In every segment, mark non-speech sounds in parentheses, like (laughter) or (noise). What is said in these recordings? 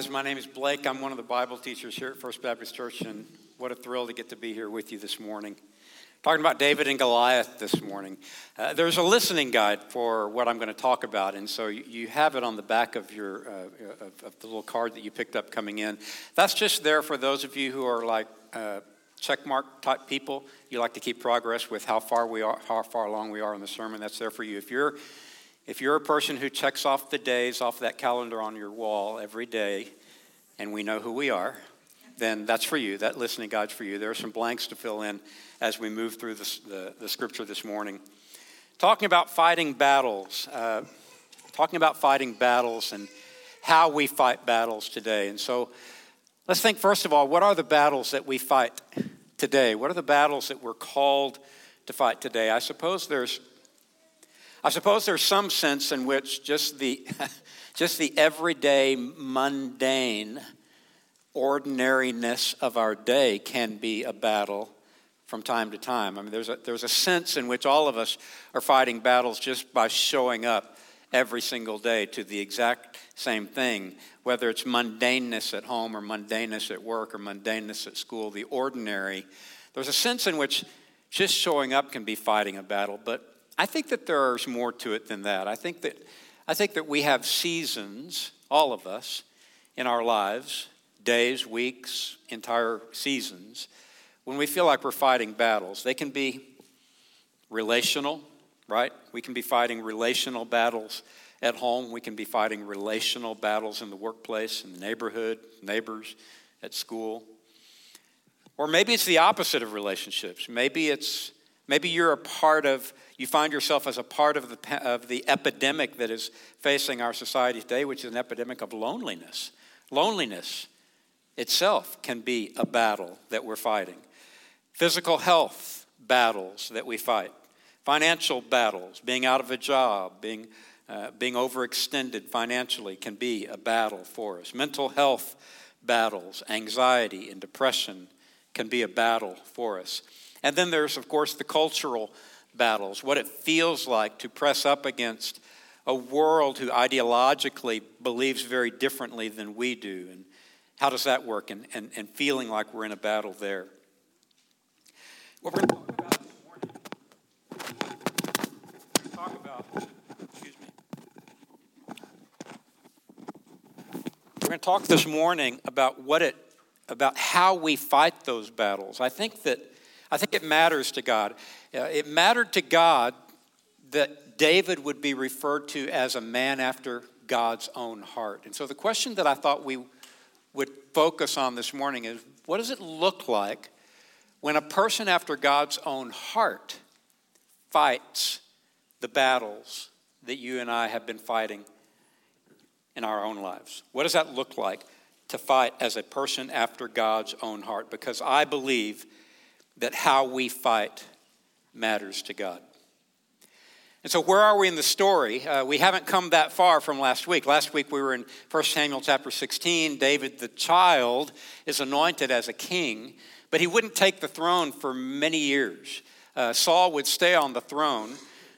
guys, my name is Blake. I'm one of the Bible teachers here at First Baptist Church, and what a thrill to get to be here with you this morning. Talking about David and Goliath this morning. Uh, there's a listening guide for what I'm going to talk about, and so you have it on the back of your uh, of, of, the little card that you picked up coming in. That's just there for those of you who are like uh, checkmark type people. You like to keep progress with how far we are, how far along we are in the sermon. That's there for you. If you're if you're a person who checks off the days off that calendar on your wall every day, and we know who we are, then that's for you. That listening guide's for you. There are some blanks to fill in as we move through the, the, the scripture this morning. Talking about fighting battles, uh, talking about fighting battles and how we fight battles today. And so let's think, first of all, what are the battles that we fight today? What are the battles that we're called to fight today? I suppose there's I suppose there's some sense in which just the, (laughs) just the everyday, mundane, ordinariness of our day can be a battle from time to time. I mean, there's a, there's a sense in which all of us are fighting battles just by showing up every single day to the exact same thing, whether it's mundaneness at home or mundaneness at work or mundaneness at school, the ordinary. There's a sense in which just showing up can be fighting a battle, but I think that there's more to it than that. I think that, I think that we have seasons, all of us, in our lives days, weeks, entire seasons when we feel like we're fighting battles. They can be relational, right? We can be fighting relational battles at home. We can be fighting relational battles in the workplace, in the neighborhood, neighbors, at school. Or maybe it's the opposite of relationships. Maybe it's maybe you're a part of you find yourself as a part of the, of the epidemic that is facing our society today, which is an epidemic of loneliness. Loneliness itself can be a battle that we're fighting. Physical health battles that we fight, financial battles, being out of a job, being, uh, being overextended financially can be a battle for us. Mental health battles, anxiety and depression can be a battle for us. And then there's, of course, the cultural battles, what it feels like to press up against a world who ideologically believes very differently than we do. And how does that work? And, and, and feeling like we're in a battle there. What we're going to talk about this morning, we're talk about, excuse me. We're going to talk this morning about what it, about how we fight those battles. I think that I think it matters to God. Uh, it mattered to God that David would be referred to as a man after God's own heart. And so the question that I thought we would focus on this morning is what does it look like when a person after God's own heart fights the battles that you and I have been fighting in our own lives? What does that look like to fight as a person after God's own heart? Because I believe that how we fight matters to God. And so, where are we in the story? Uh, we haven't come that far from last week. Last week we were in 1 Samuel chapter 16. David, the child, is anointed as a king, but he wouldn't take the throne for many years. Uh, Saul would stay on the throne.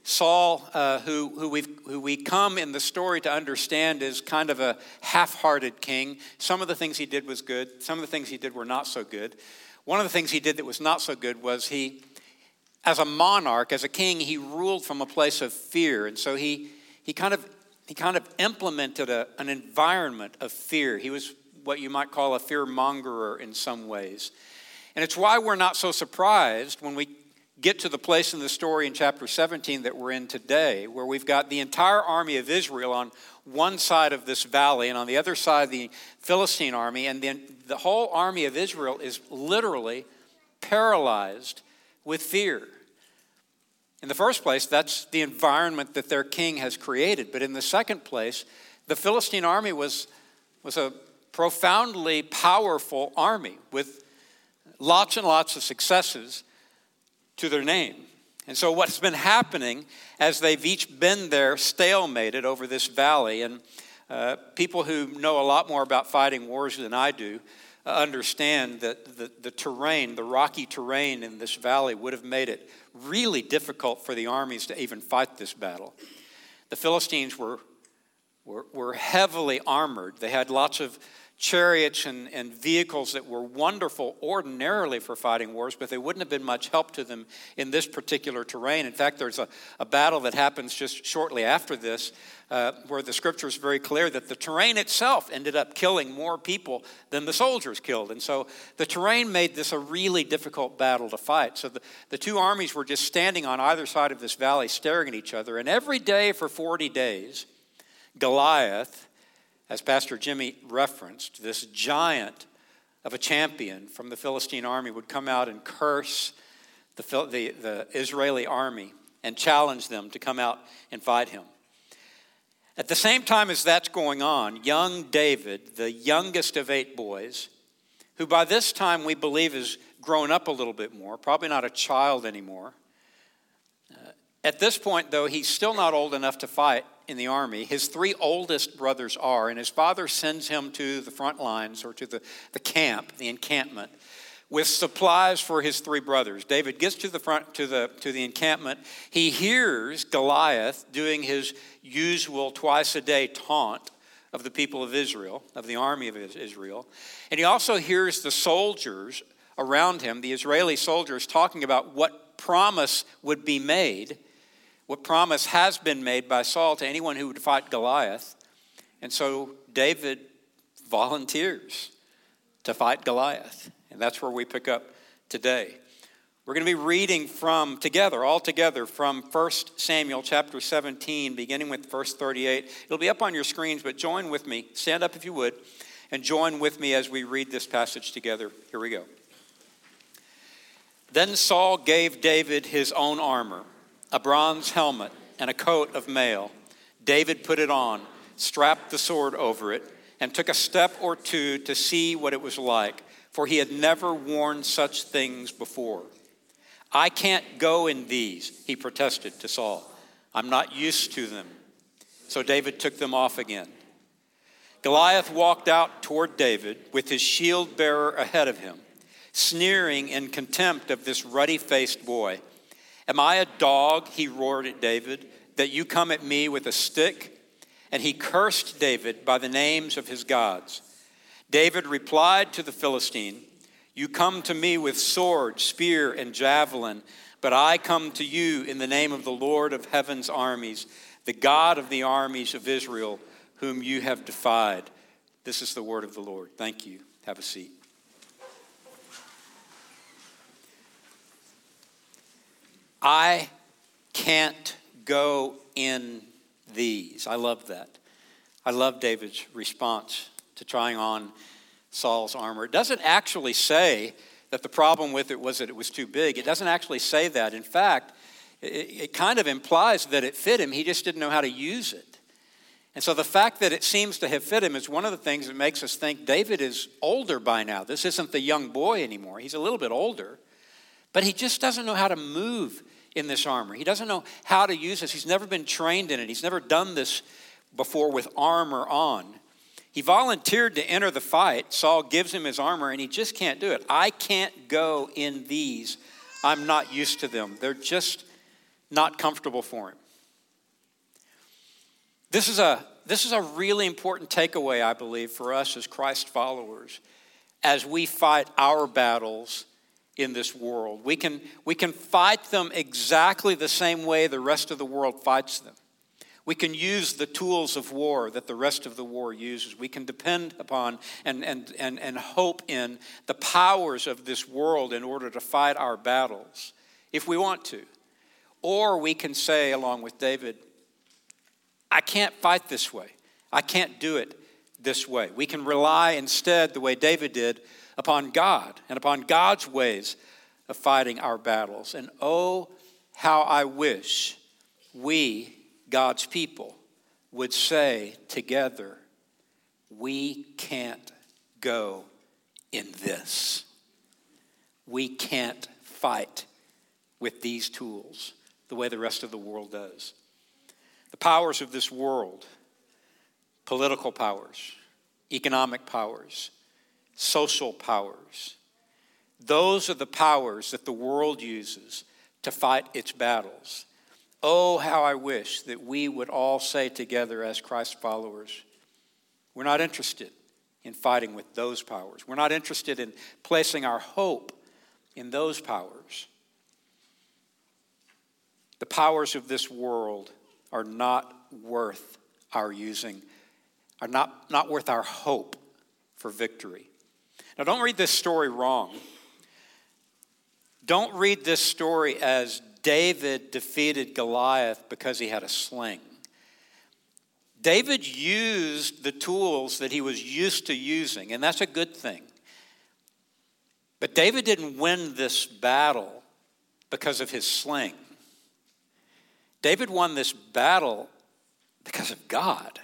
Saul, uh, who, who, we who we come in the story to understand, is kind of a half hearted king. Some of the things he did was good, some of the things he did were not so good. One of the things he did that was not so good was he, as a monarch, as a king, he ruled from a place of fear. And so he, he, kind, of, he kind of implemented a, an environment of fear. He was what you might call a fear mongerer in some ways. And it's why we're not so surprised when we get to the place in the story in chapter 17 that we're in today, where we've got the entire army of Israel on one side of this valley, and on the other side, the Philistine army, and then the whole army of Israel is literally paralyzed with fear. In the first place, that's the environment that their king has created. But in the second place, the Philistine army was, was a profoundly powerful army with lots and lots of successes to their name. And so, what's been happening as they've each been there, stalemated over this valley, and uh, people who know a lot more about fighting wars than I do uh, understand that the, the terrain, the rocky terrain in this valley, would have made it really difficult for the armies to even fight this battle. The Philistines were were, were heavily armored. They had lots of chariots and, and vehicles that were wonderful ordinarily for fighting wars, but they wouldn't have been much help to them in this particular terrain. In fact, there's a, a battle that happens just shortly after this uh, where the scripture is very clear that the terrain itself ended up killing more people than the soldiers killed. And so the terrain made this a really difficult battle to fight. So the, the two armies were just standing on either side of this valley staring at each other. And every day for 40 days, Goliath as Pastor Jimmy referenced, this giant of a champion from the Philistine army would come out and curse the, the, the Israeli army and challenge them to come out and fight him. At the same time as that's going on, young David, the youngest of eight boys, who by this time we believe has grown up a little bit more, probably not a child anymore. Uh, at this point, though, he's still not old enough to fight in the army. His three oldest brothers are, and his father sends him to the front lines or to the, the camp, the encampment, with supplies for his three brothers. David gets to the front to the to the encampment. He hears Goliath doing his usual twice a day taunt of the people of Israel, of the army of Israel. And he also hears the soldiers around him, the Israeli soldiers, talking about what promise would be made what promise has been made by Saul to anyone who would fight Goliath. And so David volunteers to fight Goliath. And that's where we pick up today. We're going to be reading from together, all together, from 1 Samuel chapter 17, beginning with verse 38. It'll be up on your screens, but join with me. Stand up if you would, and join with me as we read this passage together. Here we go. Then Saul gave David his own armor a bronze helmet, and a coat of mail. David put it on, strapped the sword over it, and took a step or two to see what it was like, for he had never worn such things before. I can't go in these, he protested to Saul. I'm not used to them. So David took them off again. Goliath walked out toward David with his shield bearer ahead of him, sneering in contempt of this ruddy faced boy. Am I a dog, he roared at David, that you come at me with a stick? And he cursed David by the names of his gods. David replied to the Philistine, You come to me with sword, spear, and javelin, but I come to you in the name of the Lord of heaven's armies, the God of the armies of Israel, whom you have defied. This is the word of the Lord. Thank you. Have a seat. I can't go in these. I love that. I love David's response to trying on Saul's armor. It doesn't actually say that the problem with it was that it was too big. It doesn't actually say that. In fact, it, it kind of implies that it fit him, he just didn't know how to use it. And so the fact that it seems to have fit him is one of the things that makes us think David is older by now. This isn't the young boy anymore. He's a little bit older, but he just doesn't know how to move in this armor. He doesn't know how to use this. He's never been trained in it. He's never done this before with armor on. He volunteered to enter the fight. Saul gives him his armor, and he just can't do it. I can't go in these. I'm not used to them. They're just not comfortable for him. This is a, this is a really important takeaway, I believe, for us as Christ followers as we fight our battles in this world. We can, we can fight them exactly the same way the rest of the world fights them. We can use the tools of war that the rest of the war uses. We can depend upon and, and, and, and hope in the powers of this world in order to fight our battles if we want to. Or we can say, along with David, I can't fight this way. I can't do it this way. We can rely instead, the way David did, upon God and upon God's ways of fighting our battles. And oh, how I wish we, God's people, would say together, we can't go in this. We can't fight with these tools the way the rest of the world does. The powers of this world, political powers, economic powers, social powers. Those are the powers that the world uses to fight its battles. Oh, how I wish that we would all say together as Christ followers, we're not interested in fighting with those powers. We're not interested in placing our hope in those powers. The powers of this world are not worth our using, are not, not worth our hope for victory. Now, don't read this story wrong. Don't read this story as David defeated Goliath because he had a sling. David used the tools that he was used to using, and that's a good thing. But David didn't win this battle because of his sling. David won this battle because of God.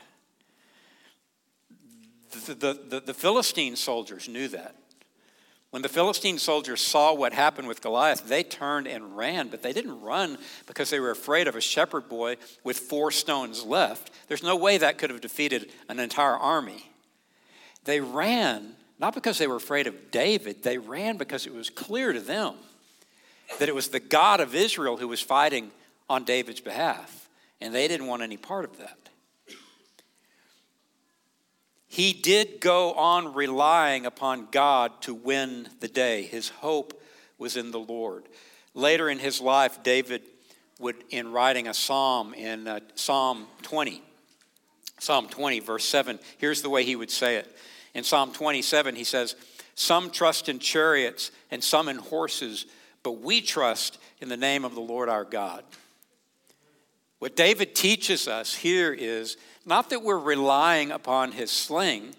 The, the, the, Philistine soldiers knew that. When the Philistine soldiers saw what happened with Goliath, they turned and ran, but they didn't run because they were afraid of a shepherd boy with four stones left. There's no way that could have defeated an entire army. They ran not because they were afraid of David, they ran because it was clear to them that it was the God of Israel who was fighting on David's behalf, and they didn't want any part of that. He did go on relying upon God to win the day. His hope was in the Lord. Later in his life, David would, in writing a psalm in uh, Psalm 20, Psalm 20, verse 7, here's the way he would say it. In Psalm 27, he says, Some trust in chariots and some in horses, but we trust in the name of the Lord our God. What David teaches us here is not that we're relying upon his sling,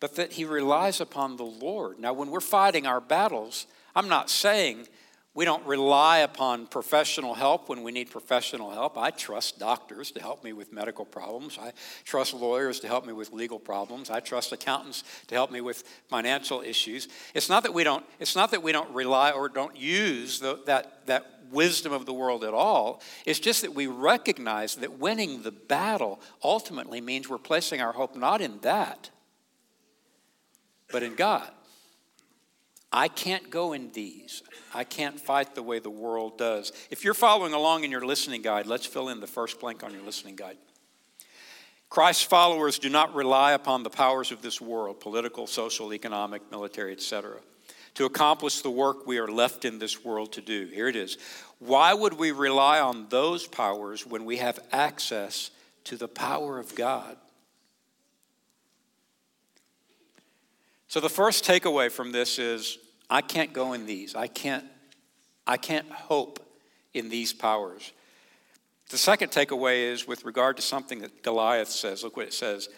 but that he relies upon the Lord. Now, when we're fighting our battles, I'm not saying we don't rely upon professional help when we need professional help. I trust doctors to help me with medical problems. I trust lawyers to help me with legal problems. I trust accountants to help me with financial issues. It's not that we don't, it's not that we don't rely or don't use the, that, that wisdom of the world at all. It's just that we recognize that winning the battle ultimately means we're placing our hope not in that, but in God. I can't go in these. I can't fight the way the world does. If you're following along in your listening guide, let's fill in the first blank on your listening guide. Christ's followers do not rely upon the powers of this world political, social, economic, military, etc. to accomplish the work we are left in this world to do. Here it is. Why would we rely on those powers when we have access to the power of God? So, the first takeaway from this is I can't go in these. I can't, I can't hope in these powers. The second takeaway is with regard to something that Goliath says. Look what it says.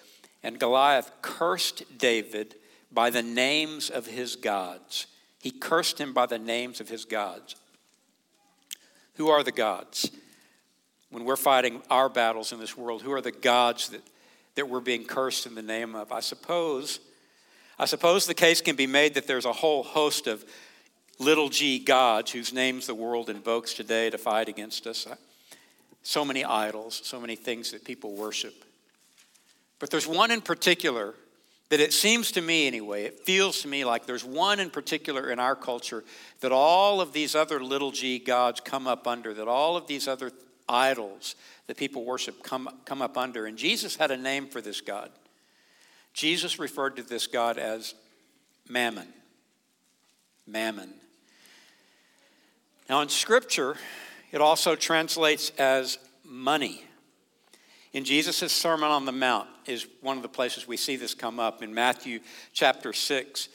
And Goliath cursed David by the names of his gods. He cursed him by the names of his gods. Who are the gods? When we're fighting our battles in this world, who are the gods that, that we're being cursed in the name of? I suppose I suppose the case can be made that there's a whole host of little g gods whose names the world invokes today to fight against us. So many idols, so many things that people worship. But there's one in particular that it seems to me, anyway, it feels to me like there's one in particular in our culture that all of these other little g gods come up under, that all of these other idols that people worship come, come up under. And Jesus had a name for this God. Jesus referred to this God as mammon. Mammon. Now, in Scripture, it also translates as money. In Jesus' Sermon on the Mount is one of the places we see this come up in Matthew chapter 6,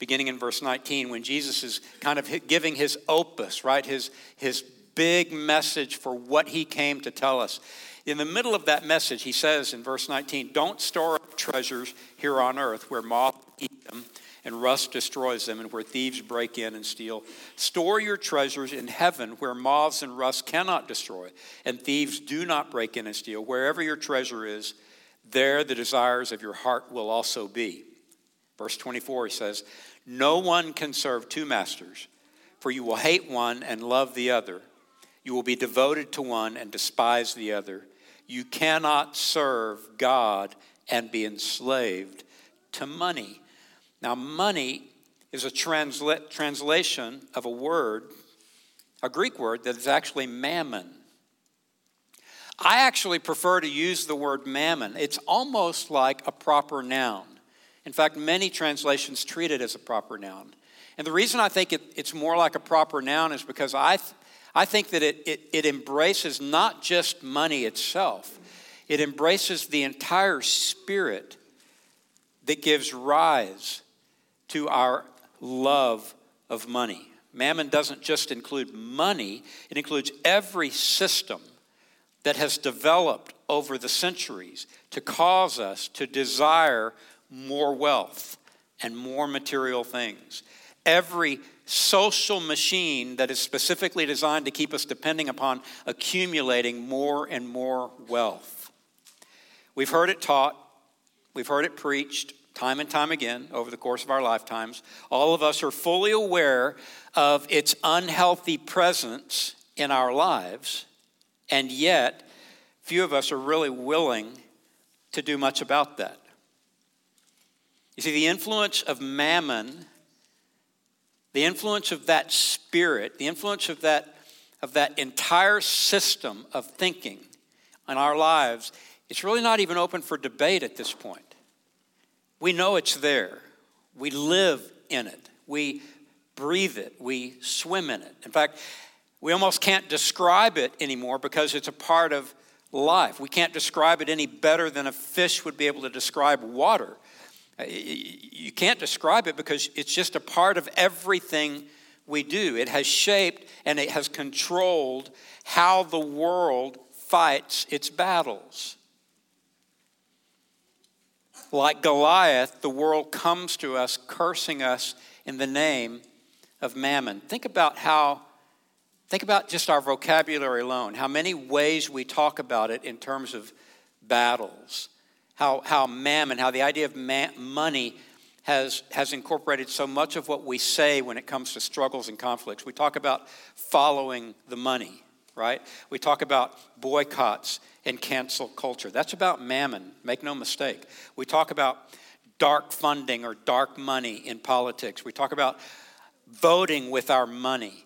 beginning in verse 19, when Jesus is kind of giving his opus, right? His, his big message for what he came to tell us. In the middle of that message, he says in verse 19, Don't store up treasures here on earth where moth eat them and rust destroys them and where thieves break in and steal. Store your treasures in heaven where moths and rust cannot destroy and thieves do not break in and steal. Wherever your treasure is, there the desires of your heart will also be. Verse 24, he says, No one can serve two masters, for you will hate one and love the other. You will be devoted to one and despise the other. You cannot serve God and be enslaved to money. Now, money is a transla- translation of a word, a Greek word that is actually mammon. I actually prefer to use the word mammon. It's almost like a proper noun. In fact, many translations treat it as a proper noun. And the reason I think it, it's more like a proper noun is because I, th- I think that it, it, it embraces not just money itself, it embraces the entire spirit that gives rise to our love of money. Mammon doesn't just include money, it includes every system that has developed over the centuries to cause us to desire more wealth and more material things. Every social machine that is specifically designed to keep us depending upon accumulating more and more wealth. We've heard it taught, we've heard it preached time and time again over the course of our lifetimes. All of us are fully aware of its unhealthy presence in our lives, and yet few of us are really willing to do much about that. You see, the influence of mammon, the influence of that spirit, the influence of that, of that entire system of thinking in our lives, it's really not even open for debate at this point. We know it's there. We live in it. We breathe it. We swim in it. In fact, we almost can't describe it anymore because it's a part of life. We can't describe it any better than a fish would be able to describe water. Uh, you can't describe it because it's just a part of everything we do. It has shaped and it has controlled how the world fights its battles. Like Goliath, the world comes to us cursing us in the name of mammon. Think about how, think about just our vocabulary alone, how many ways we talk about it in terms of battles, how, how mammon, how the idea of ma- money has, has incorporated so much of what we say when it comes to struggles and conflicts. We talk about following the money, right? We talk about boycotts and cancel culture. That's about mammon, make no mistake. We talk about dark funding or dark money in politics. We talk about voting with our money.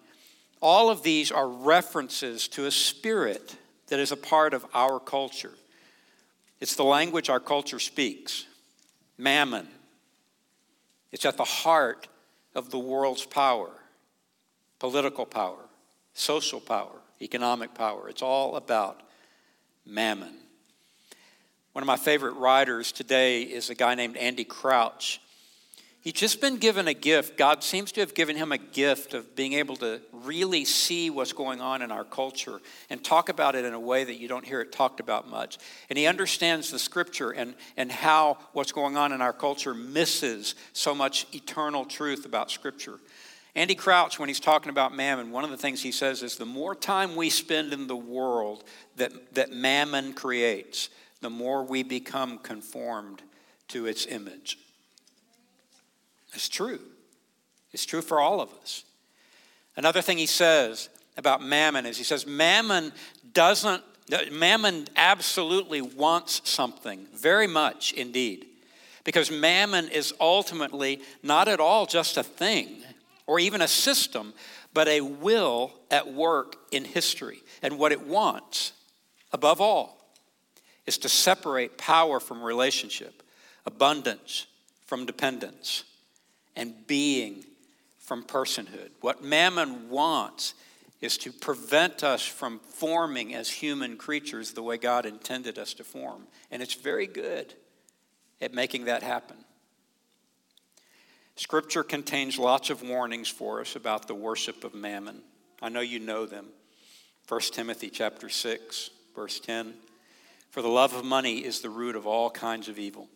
All of these are references to a spirit that is a part of our culture. It's the language our culture speaks mammon. It's at the heart of the world's power political power, social power, economic power. It's all about mammon. One of my favorite writers today is a guy named Andy Crouch. He's just been given a gift. God seems to have given him a gift of being able to really see what's going on in our culture and talk about it in a way that you don't hear it talked about much. And he understands the scripture and, and how what's going on in our culture misses so much eternal truth about scripture. Andy Crouch, when he's talking about mammon, one of the things he says is the more time we spend in the world that, that mammon creates, the more we become conformed to its image. It's true. It's true for all of us. Another thing he says about mammon is he says, Mammon doesn't, mammon absolutely wants something, very much indeed. Because mammon is ultimately not at all just a thing or even a system, but a will at work in history. And what it wants, above all, is to separate power from relationship, abundance from dependence, and being from personhood. What mammon wants is to prevent us from forming as human creatures the way God intended us to form. And it's very good at making that happen. Scripture contains lots of warnings for us about the worship of mammon. I know you know them. 1 Timothy chapter 6, verse 10. For the love of money is the root of all kinds of evil.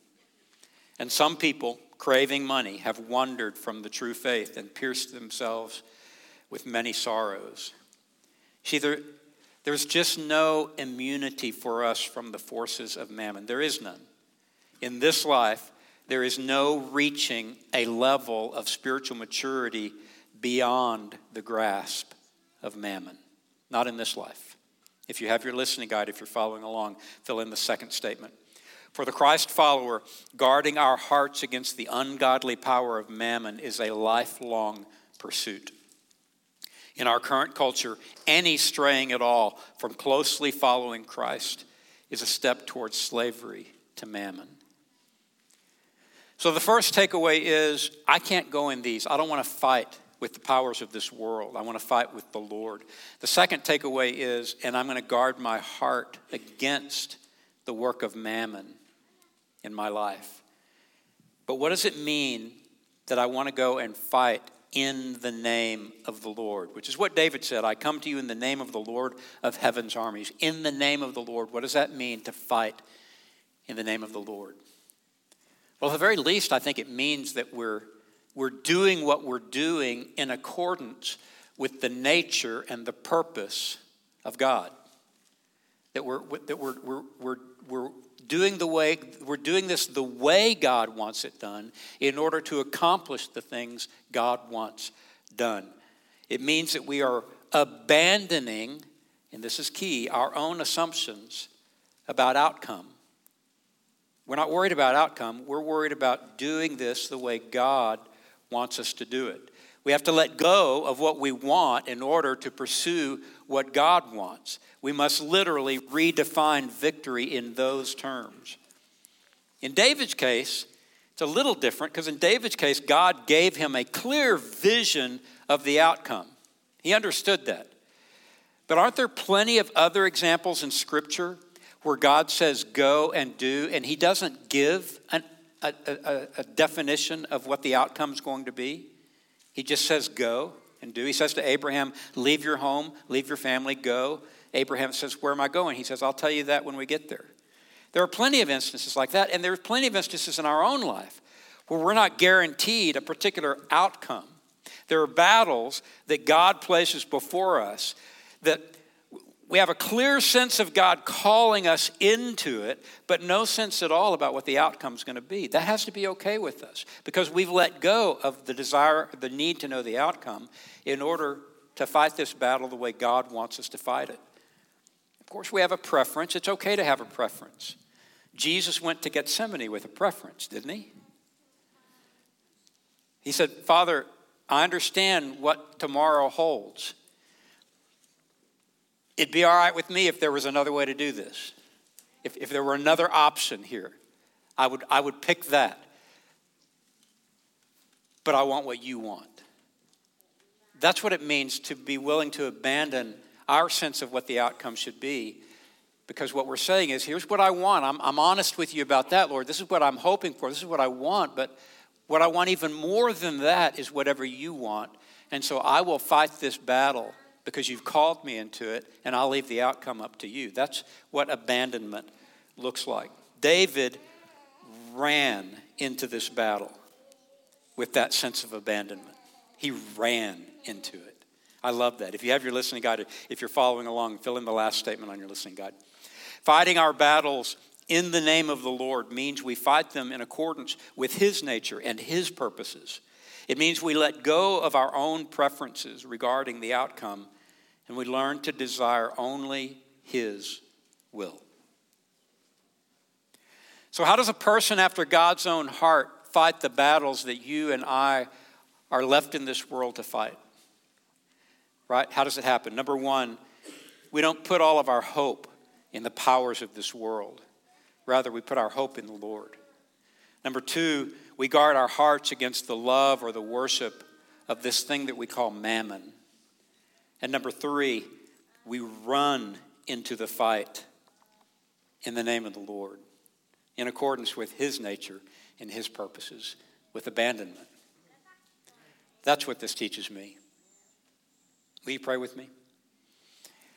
And some people, craving money, have wandered from the true faith and pierced themselves with many sorrows. See, there, there's just no immunity for us from the forces of mammon. There is none. In this life, there is no reaching a level of spiritual maturity beyond the grasp of mammon. Not in this life. If you have your listening guide, if you're following along, fill in the second statement. For the Christ follower, guarding our hearts against the ungodly power of mammon is a lifelong pursuit. In our current culture, any straying at all from closely following Christ is a step towards slavery to mammon. So the first takeaway is I can't go in these. I don't want to fight with the powers of this world. I want to fight with the Lord. The second takeaway is, and I'm going to guard my heart against the work of mammon in my life. But what does it mean that I want to go and fight in the name of the Lord? Which is what David said I come to you in the name of the Lord of heaven's armies. In the name of the Lord. What does that mean to fight in the name of the Lord? Well, at the very least, I think it means that we're, we're doing what we're doing in accordance with the nature and the purpose of God. That we're, that we're, we're, we're, we're doing the way we're doing this the way God wants it done in order to accomplish the things God wants done. It means that we are abandoning, and this is key, our own assumptions about outcome. We're not worried about outcome, we're worried about doing this the way God wants us to do it. We have to let go of what we want in order to pursue what God wants. We must literally redefine victory in those terms. In David's case, it's a little different because in David's case, God gave him a clear vision of the outcome. He understood that. But aren't there plenty of other examples in Scripture where God says go and do, and He doesn't give an, a, a, a definition of what the outcome is going to be? He just says, Go and do. He says to Abraham, Leave your home, leave your family, go. Abraham says, Where am I going? He says, I'll tell you that when we get there. There are plenty of instances like that, and there are plenty of instances in our own life where we're not guaranteed a particular outcome. There are battles that God places before us that we have a clear sense of God calling us into it, but no sense at all about what the outcome is going to be. That has to be okay with us because we've let go of the desire, the need to know the outcome in order to fight this battle the way God wants us to fight it. Of course, we have a preference. It's okay to have a preference. Jesus went to Gethsemane with a preference, didn't he? He said, Father, I understand what tomorrow holds. It'd be all right with me if there was another way to do this. If, if there were another option here, I would, I would pick that. But I want what you want. That's what it means to be willing to abandon our sense of what the outcome should be. Because what we're saying is, here's what I want. I'm, I'm honest with you about that, Lord. This is what I'm hoping for. This is what I want. But what I want even more than that is whatever you want. And so I will fight this battle because you've called me into it, and I'll leave the outcome up to you. That's what abandonment looks like. David ran into this battle with that sense of abandonment. He ran into it. I love that. If you have your listening guide, if you're following along, fill in the last statement on your listening guide. Fighting our battles in the name of the Lord means we fight them in accordance with His nature and His purposes. It means we let go of our own preferences regarding the outcome and we learn to desire only His will. So, how does a person after God's own heart fight the battles that you and I are left in this world to fight? Right? How does it happen? Number one, we don't put all of our hope in the powers of this world. Rather, we put our hope in the Lord. Number two, we guard our hearts against the love or the worship of this thing that we call mammon. And number three, we run into the fight in the name of the Lord, in accordance with His nature and His purposes, with abandonment. That's what this teaches me. Will you pray with me?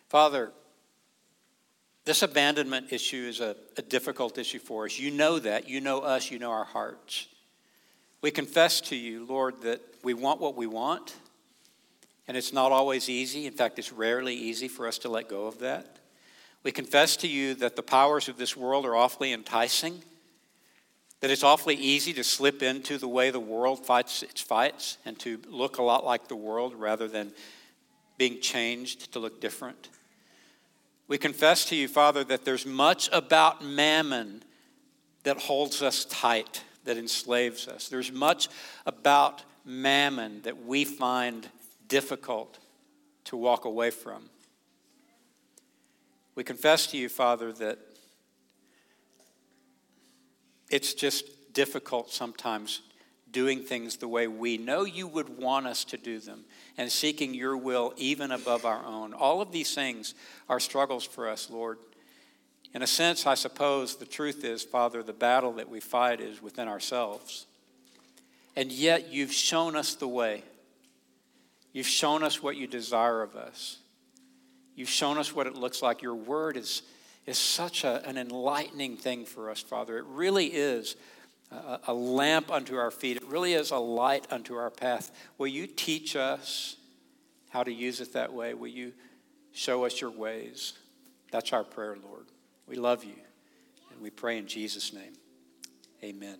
Father, this abandonment issue is a, a, difficult issue for us. You know that. You know us. You know our hearts. We confess to you, Lord, that we want what we want and it's not always easy. In fact, it's rarely easy for us to let go of that. We confess to you that the powers of this world are awfully enticing, that it's awfully easy to slip into the way the world fights its fights and to look a lot like the world rather than being changed to look different. We confess to you, Father, that there's much about mammon that holds us tight, that enslaves us. There's much about mammon that we find difficult to walk away from. We confess to you, Father, that it's just difficult sometimes doing things the way we know you would want us to do them and seeking your will even above our own. All of these things are struggles for us, Lord. In a sense, I suppose the truth is, Father, the battle that we fight is within ourselves. And yet, you've shown us the way. You've shown us what you desire of us. You've shown us what it looks like. Your word is, is such a, an enlightening thing for us, Father. It really is a, a lamp unto our feet, it really is a light unto our path. Will you teach us how to use it that way? Will you show us your ways? That's our prayer, Lord. We love you, and we pray in Jesus' name. Amen.